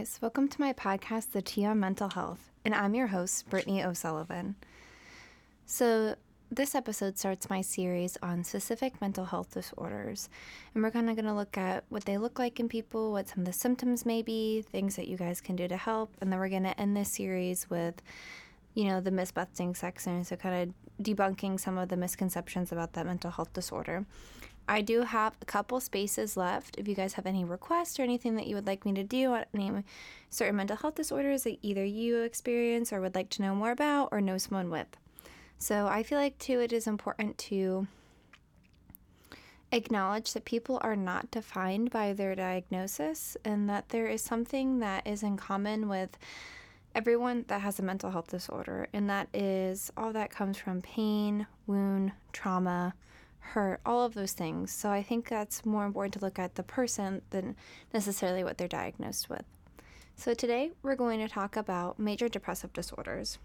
Guys, welcome to my podcast, The Tea on Mental Health, and I'm your host, Brittany O'Sullivan. So, this episode starts my series on specific mental health disorders, and we're kind of going to look at what they look like in people, what some of the symptoms may be, things that you guys can do to help, and then we're going to end this series with, you know, the myth-busting section, so kind of debunking some of the misconceptions about that mental health disorder. I do have a couple spaces left. If you guys have any requests or anything that you would like me to do on any certain mental health disorders that either you experience or would like to know more about or know someone with. So I feel like, too, it is important to acknowledge that people are not defined by their diagnosis and that there is something that is in common with everyone that has a mental health disorder, and that is all that comes from pain, wound, trauma hurt, all of those things. So I think that's more important to look at the person than necessarily what they're diagnosed with. So today we're going to talk about major depressive disorders.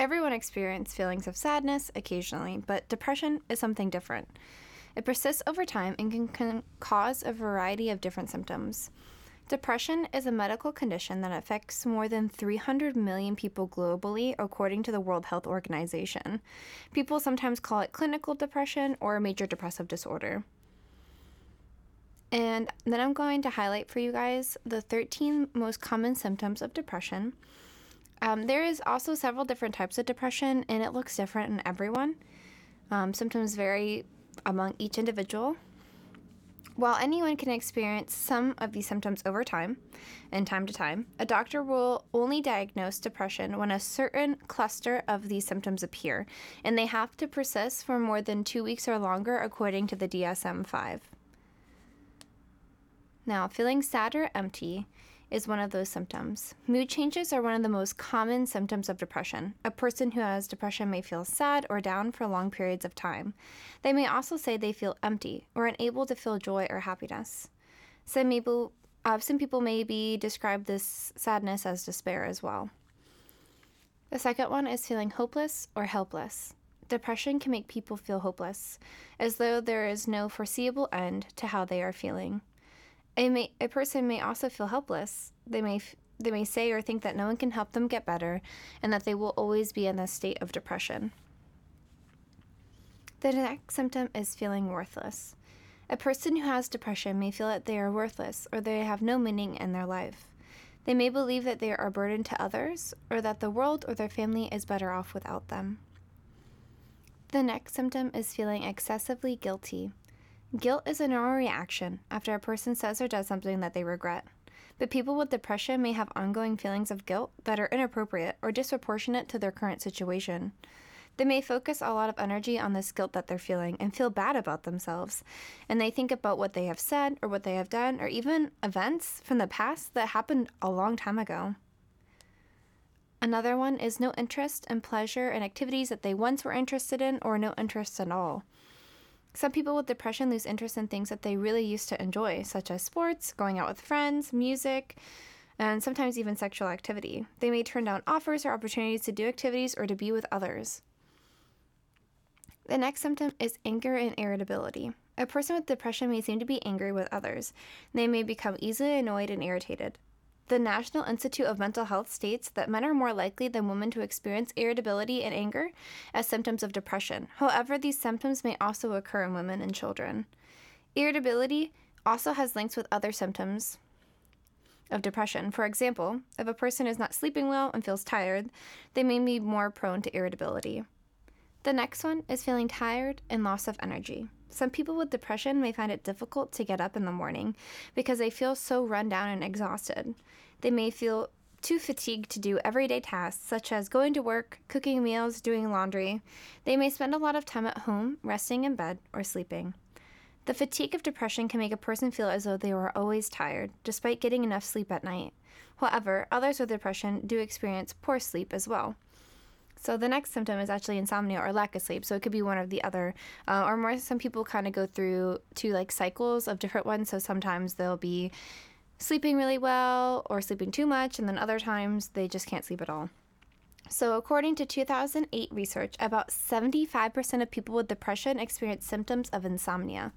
Everyone experiences feelings of sadness occasionally, but depression is something different. It persists over time and can, can cause a variety of different symptoms. Depression is a medical condition that affects more than 300 million people globally, according to the World Health Organization. People sometimes call it clinical depression or major depressive disorder. And then I'm going to highlight for you guys the 13 most common symptoms of depression. Um, there is also several different types of depression, and it looks different in everyone. Um, symptoms vary among each individual, while anyone can experience some of these symptoms over time and time to time, a doctor will only diagnose depression when a certain cluster of these symptoms appear, and they have to persist for more than two weeks or longer, according to the DSM 5. Now, feeling sad or empty is one of those symptoms. Mood changes are one of the most common symptoms of depression. A person who has depression may feel sad or down for long periods of time. They may also say they feel empty or unable to feel joy or happiness. Some people, uh, some people maybe describe this sadness as despair as well. The second one is feeling hopeless or helpless. Depression can make people feel hopeless, as though there is no foreseeable end to how they are feeling. A, may, a person may also feel helpless. They may they may say or think that no one can help them get better and that they will always be in a state of depression. The next symptom is feeling worthless. A person who has depression may feel that they are worthless or they have no meaning in their life. They may believe that they are a burden to others or that the world or their family is better off without them. The next symptom is feeling excessively guilty. Guilt is a normal reaction after a person says or does something that they regret. But people with depression may have ongoing feelings of guilt that are inappropriate or disproportionate to their current situation. They may focus a lot of energy on this guilt that they're feeling and feel bad about themselves. And they think about what they have said or what they have done or even events from the past that happened a long time ago. Another one is no interest and pleasure in activities that they once were interested in or no interest at all. Some people with depression lose interest in things that they really used to enjoy, such as sports, going out with friends, music, and sometimes even sexual activity. They may turn down offers or opportunities to do activities or to be with others. The next symptom is anger and irritability. A person with depression may seem to be angry with others. They may become easily annoyed and irritated. The National Institute of Mental Health states that men are more likely than women to experience irritability and anger as symptoms of depression. However, these symptoms may also occur in women and children. Irritability also has links with other symptoms of depression. For example, if a person is not sleeping well and feels tired, they may be more prone to irritability. The next one is feeling tired and loss of energy. Some people with depression may find it difficult to get up in the morning because they feel so run down and exhausted. They may feel too fatigued to do everyday tasks such as going to work, cooking meals, doing laundry. They may spend a lot of time at home, resting in bed, or sleeping. The fatigue of depression can make a person feel as though they are always tired, despite getting enough sleep at night. However, others with depression do experience poor sleep as well. So the next symptom is actually insomnia or lack of sleep. So it could be one of the other, uh, or more. Some people kind of go through two like cycles of different ones. So sometimes they'll be sleeping really well or sleeping too much, and then other times they just can't sleep at all. So, according to 2008 research, about 75% of people with depression experience symptoms of insomnia.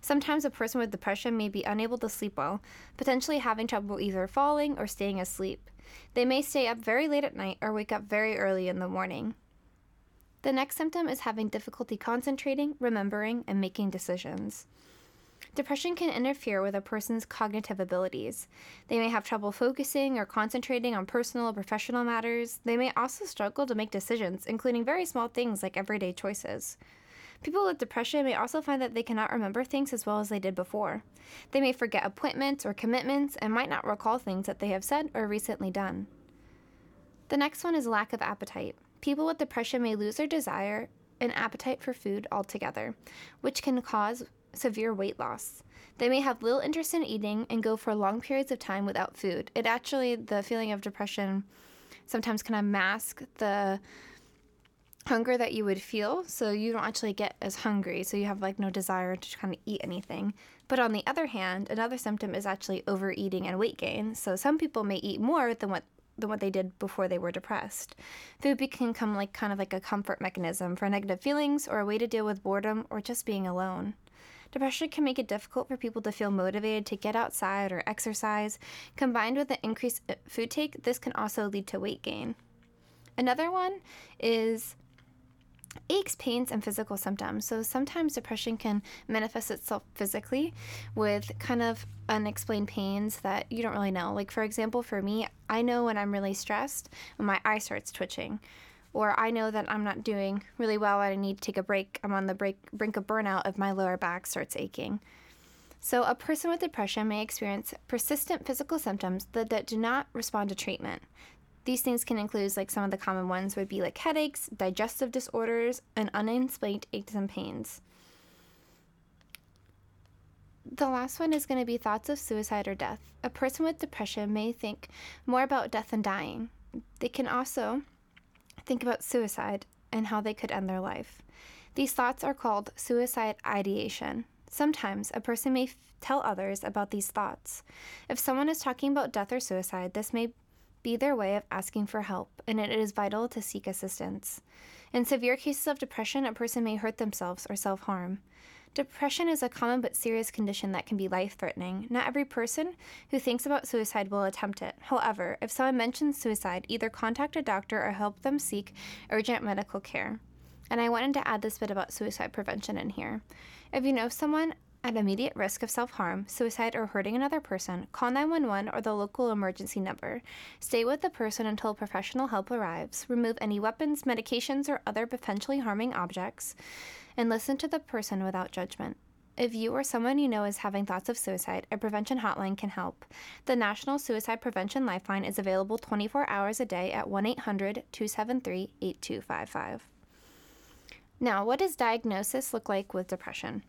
Sometimes a person with depression may be unable to sleep well, potentially having trouble either falling or staying asleep. They may stay up very late at night or wake up very early in the morning. The next symptom is having difficulty concentrating, remembering, and making decisions. Depression can interfere with a person's cognitive abilities. They may have trouble focusing or concentrating on personal or professional matters. They may also struggle to make decisions, including very small things like everyday choices. People with depression may also find that they cannot remember things as well as they did before. They may forget appointments or commitments and might not recall things that they have said or recently done. The next one is lack of appetite. People with depression may lose their desire and appetite for food altogether, which can cause severe weight loss. They may have little interest in eating and go for long periods of time without food. It actually, the feeling of depression sometimes kind of mask the hunger that you would feel. So you don't actually get as hungry. So you have like no desire to kind of eat anything. But on the other hand, another symptom is actually overeating and weight gain. So some people may eat more than what than what they did before they were depressed. Food can become like kind of like a comfort mechanism for negative feelings or a way to deal with boredom or just being alone. Depression can make it difficult for people to feel motivated to get outside or exercise. Combined with the increased uh, food take, this can also lead to weight gain. Another one is aches, pains, and physical symptoms. So sometimes depression can manifest itself physically with kind of unexplained pains that you don't really know. Like, for example, for me, I know when I'm really stressed, when my eye starts twitching or I know that I'm not doing really well and I need to take a break. I'm on the break, brink of burnout if my lower back starts aching. So, a person with depression may experience persistent physical symptoms that, that do not respond to treatment. These things can include, like some of the common ones would be like headaches, digestive disorders, and unexplained aches and pains. The last one is going to be thoughts of suicide or death. A person with depression may think more about death and dying. They can also think about suicide and how they could end their life. These thoughts are called suicide ideation. Sometimes a person may f- tell others about these thoughts. If someone is talking about death or suicide, this may be their way of asking for help, and it is vital to seek assistance. In severe cases of depression, a person may hurt themselves or self harm. Depression is a common but serious condition that can be life threatening. Not every person who thinks about suicide will attempt it. However, if someone mentions suicide, either contact a doctor or help them seek urgent medical care. And I wanted to add this bit about suicide prevention in here. If you know someone at immediate risk of self harm, suicide, or hurting another person, call 911 or the local emergency number. Stay with the person until professional help arrives. Remove any weapons, medications, or other potentially harming objects and listen to the person without judgment. If you or someone you know is having thoughts of suicide, a prevention hotline can help. The National Suicide Prevention Lifeline is available 24 hours a day at 1 800 273 8255. Now, what does diagnosis look like with depression?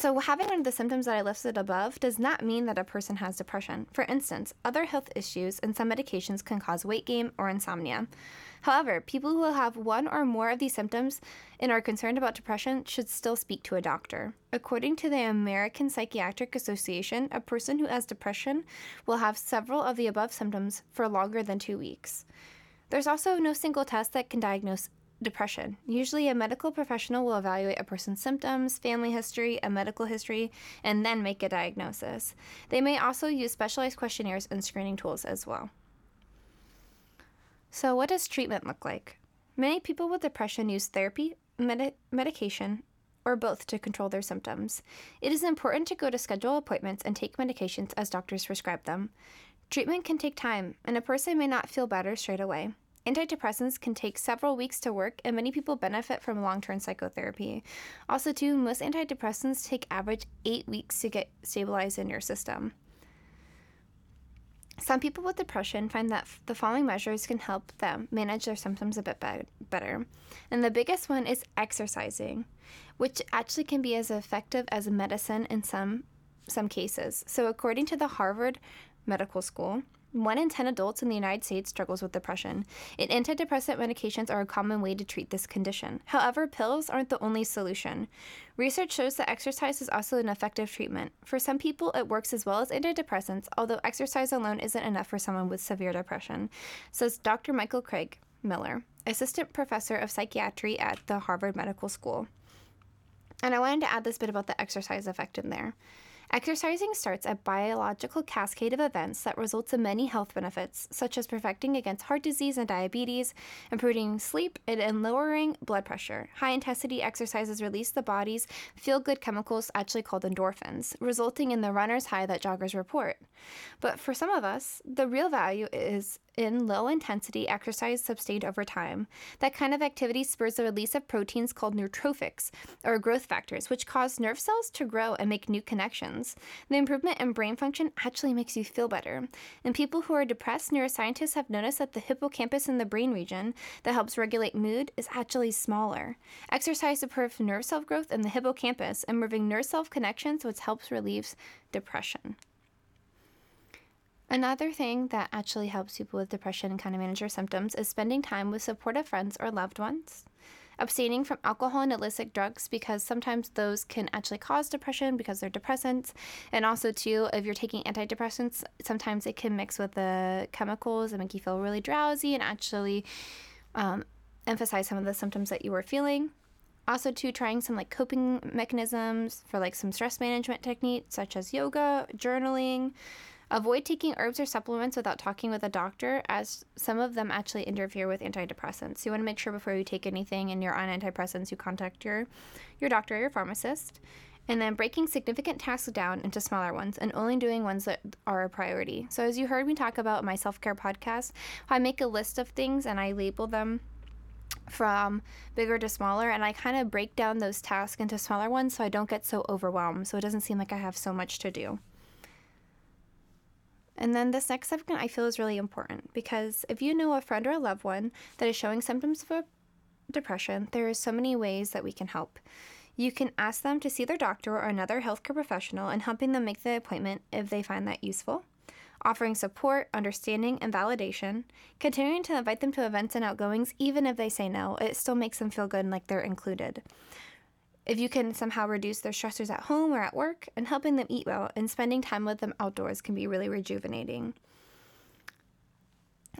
So, having one of the symptoms that I listed above does not mean that a person has depression. For instance, other health issues and some medications can cause weight gain or insomnia. However, people who have one or more of these symptoms and are concerned about depression should still speak to a doctor. According to the American Psychiatric Association, a person who has depression will have several of the above symptoms for longer than two weeks. There's also no single test that can diagnose depression. Usually, a medical professional will evaluate a person's symptoms, family history, a medical history, and then make a diagnosis. They may also use specialized questionnaires and screening tools as well. So, what does treatment look like? Many people with depression use therapy, med- medication, or both to control their symptoms. It is important to go to schedule appointments and take medications as doctors prescribe them. Treatment can take time, and a person may not feel better straight away. Antidepressants can take several weeks to work, and many people benefit from long term psychotherapy. Also, too, most antidepressants take average eight weeks to get stabilized in your system. Some people with depression find that the following measures can help them manage their symptoms a bit be- better. And the biggest one is exercising, which actually can be as effective as medicine in some some cases. So according to the Harvard Medical School, One in 10 adults in the United States struggles with depression, and antidepressant medications are a common way to treat this condition. However, pills aren't the only solution. Research shows that exercise is also an effective treatment. For some people, it works as well as antidepressants, although exercise alone isn't enough for someone with severe depression, says Dr. Michael Craig Miller, assistant professor of psychiatry at the Harvard Medical School. And I wanted to add this bit about the exercise effect in there. Exercising starts a biological cascade of events that results in many health benefits, such as protecting against heart disease and diabetes, improving sleep, and lowering blood pressure. High intensity exercises release the body's feel good chemicals, actually called endorphins, resulting in the runner's high that joggers report. But for some of us, the real value is in low intensity exercise sustained over time. That kind of activity spurs the release of proteins called neurotrophics, or growth factors, which cause nerve cells to grow and make new connections. The improvement in brain function actually makes you feel better. In people who are depressed, neuroscientists have noticed that the hippocampus in the brain region that helps regulate mood is actually smaller. Exercise supports nerve cell growth in the hippocampus, improving nerve cell connections, which helps relieve depression. Another thing that actually helps people with depression and kind of manage their symptoms is spending time with supportive friends or loved ones. Abstaining from alcohol and illicit drugs because sometimes those can actually cause depression because they're depressants. And also, too, if you're taking antidepressants, sometimes it can mix with the chemicals and make you feel really drowsy and actually um, emphasize some of the symptoms that you were feeling. Also, too, trying some like coping mechanisms for like some stress management techniques such as yoga, journaling, Avoid taking herbs or supplements without talking with a doctor, as some of them actually interfere with antidepressants. You want to make sure before you take anything and you're on antidepressants, you contact your, your doctor or your pharmacist. And then breaking significant tasks down into smaller ones and only doing ones that are a priority. So, as you heard me talk about my self care podcast, I make a list of things and I label them from bigger to smaller and I kind of break down those tasks into smaller ones so I don't get so overwhelmed so it doesn't seem like I have so much to do. And then this next segment I feel is really important because if you know a friend or a loved one that is showing symptoms of depression, there are so many ways that we can help. You can ask them to see their doctor or another healthcare professional and helping them make the appointment if they find that useful. Offering support, understanding, and validation. Continuing to invite them to events and outgoings, even if they say no, it still makes them feel good and like they're included. If you can somehow reduce their stressors at home or at work, and helping them eat well and spending time with them outdoors can be really rejuvenating.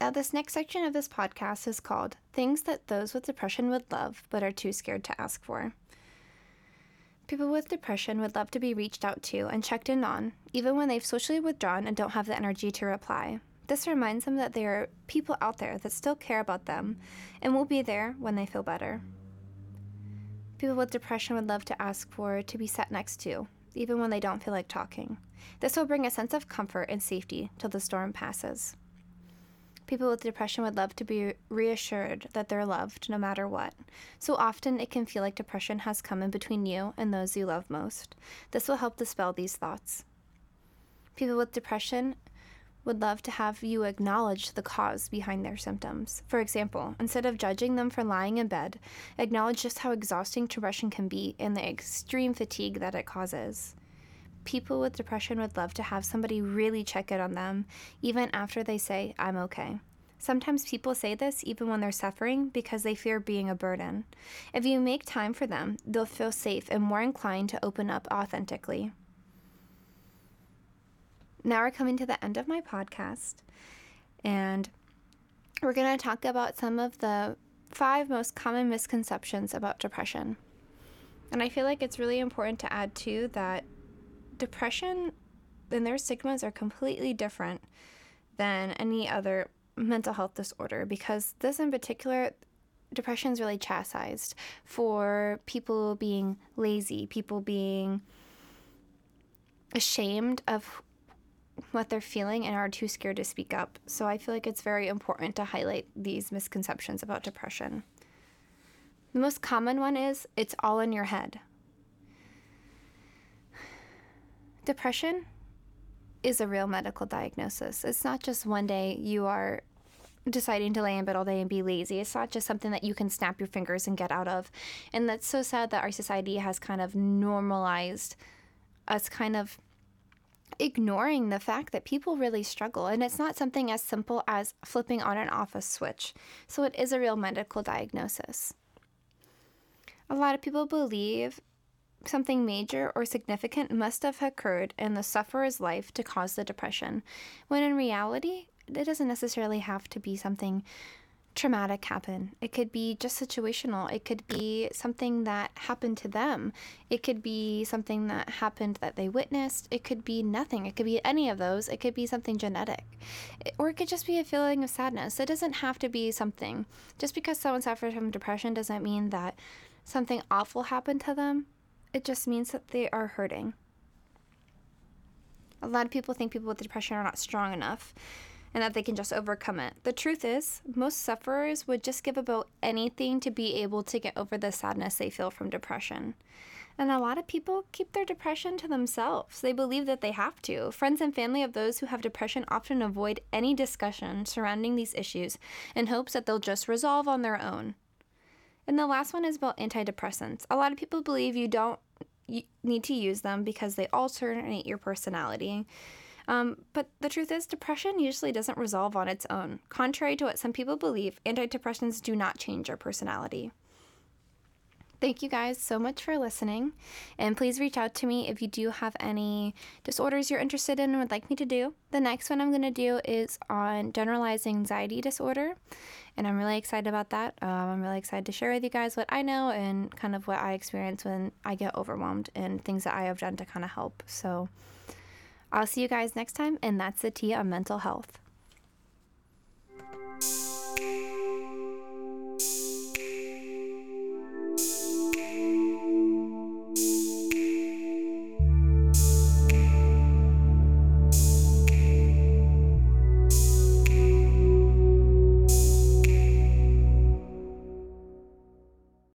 Now, this next section of this podcast is called Things That Those with Depression Would Love But Are Too Scared to Ask For. People with depression would love to be reached out to and checked in on, even when they've socially withdrawn and don't have the energy to reply. This reminds them that there are people out there that still care about them and will be there when they feel better. People with depression would love to ask for to be sat next to, even when they don't feel like talking. This will bring a sense of comfort and safety till the storm passes. People with depression would love to be reassured that they're loved no matter what. So often it can feel like depression has come in between you and those you love most. This will help dispel these thoughts. People with depression would love to have you acknowledge the cause behind their symptoms. For example, instead of judging them for lying in bed, acknowledge just how exhausting depression can be and the extreme fatigue that it causes. People with depression would love to have somebody really check in on them, even after they say, I'm okay. Sometimes people say this even when they're suffering because they fear being a burden. If you make time for them, they'll feel safe and more inclined to open up authentically now we're coming to the end of my podcast, and we're going to talk about some of the five most common misconceptions about depression. And I feel like it's really important to add too that depression and their stigmas are completely different than any other mental health disorder because this in particular depression is really chastised for people being lazy, people being ashamed of what they're feeling and are too scared to speak up. So I feel like it's very important to highlight these misconceptions about depression. The most common one is it's all in your head. Depression is a real medical diagnosis. It's not just one day you are deciding to lay in bed all day and be lazy. It's not just something that you can snap your fingers and get out of. And that's so sad that our society has kind of normalized us kind of ignoring the fact that people really struggle. And it's not something as simple as flipping on and off a switch. So it is a real medical diagnosis. A lot of people believe something major or significant must have occurred in the sufferer's life to cause the depression, when in reality, it doesn't necessarily have to be something traumatic happen. It could be just situational. It could be something that happened to them. It could be something that happened that they witnessed. It could be nothing. It could be any of those. It could be something genetic. Or it could just be a feeling of sadness. It doesn't have to be something. Just because someone suffers from depression doesn't mean that something awful happened to them. It just means that they are hurting. A lot of people think people with depression are not strong enough and that they can just overcome it. The truth is, most sufferers would just give about anything to be able to get over the sadness they feel from depression. And a lot of people keep their depression to themselves. They believe that they have to. Friends and family of those who have depression often avoid any discussion surrounding these issues in hopes that they'll just resolve on their own. And the last one is about antidepressants. A lot of people believe you don't need to use them because they alternate your personality. Um, but the truth is, depression usually doesn't resolve on its own. Contrary to what some people believe, antidepressants do not change our personality. Thank you guys so much for listening. And please reach out to me if you do have any disorders you're interested in and would like me to do. The next one I'm going to do is on generalized anxiety disorder. And I'm really excited about that. Um, I'm really excited to share with you guys what I know and kind of what I experience when I get overwhelmed and things that I have done to kind of help. So, I'll see you guys next time, and that's the tea on mental health.